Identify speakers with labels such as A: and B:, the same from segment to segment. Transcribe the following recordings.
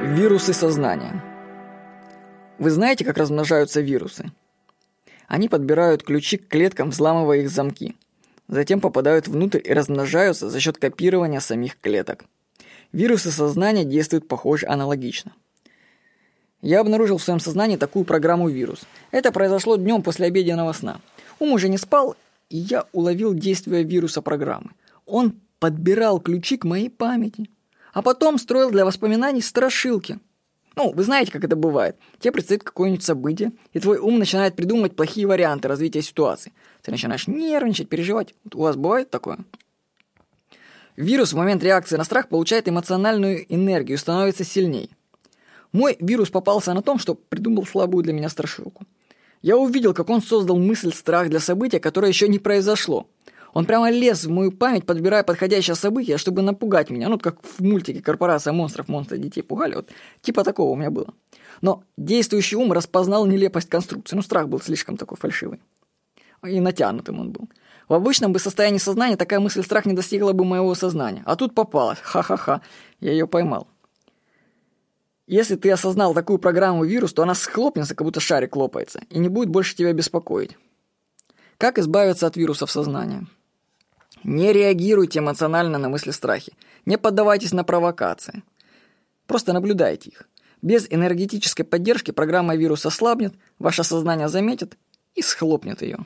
A: Вирусы сознания. Вы знаете, как размножаются вирусы? Они подбирают ключи к клеткам, взламывая их замки. Затем попадают внутрь и размножаются за счет копирования самих клеток. Вирусы сознания действуют похоже аналогично. Я обнаружил в своем сознании такую программу вирус. Это произошло днем после обеденного сна. Ум уже не спал, и я уловил действие вируса программы. Он подбирал ключи к моей памяти, а потом строил для воспоминаний страшилки. Ну, вы знаете, как это бывает. Тебе предстоит какое-нибудь событие, и твой ум начинает придумывать плохие варианты развития ситуации. Ты начинаешь нервничать, переживать. Вот у вас бывает такое? Вирус в момент реакции на страх получает эмоциональную энергию, становится сильней. Мой вирус попался на том, что придумал слабую для меня страшилку. Я увидел, как он создал мысль страх для события, которое еще не произошло. Он прямо лез в мою память, подбирая подходящее событие, чтобы напугать меня. Ну, как в мультике «Корпорация монстров» монстры детей пугали. Вот типа такого у меня было. Но действующий ум распознал нелепость конструкции. Ну, страх был слишком такой фальшивый. И натянутым он был. В обычном бы состоянии сознания такая мысль страх не достигла бы моего сознания. А тут попалась. Ха-ха-ха. Я ее поймал. Если ты осознал такую программу вирус, то она схлопнется, как будто шарик лопается, и не будет больше тебя беспокоить. Как избавиться от вирусов сознания? Не реагируйте эмоционально на мысли страхи. Не поддавайтесь на провокации. Просто наблюдайте их. Без энергетической поддержки программа вируса ослабнет, ваше сознание заметит и схлопнет ее.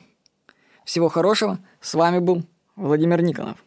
A: Всего хорошего. С вами был Владимир Никонов.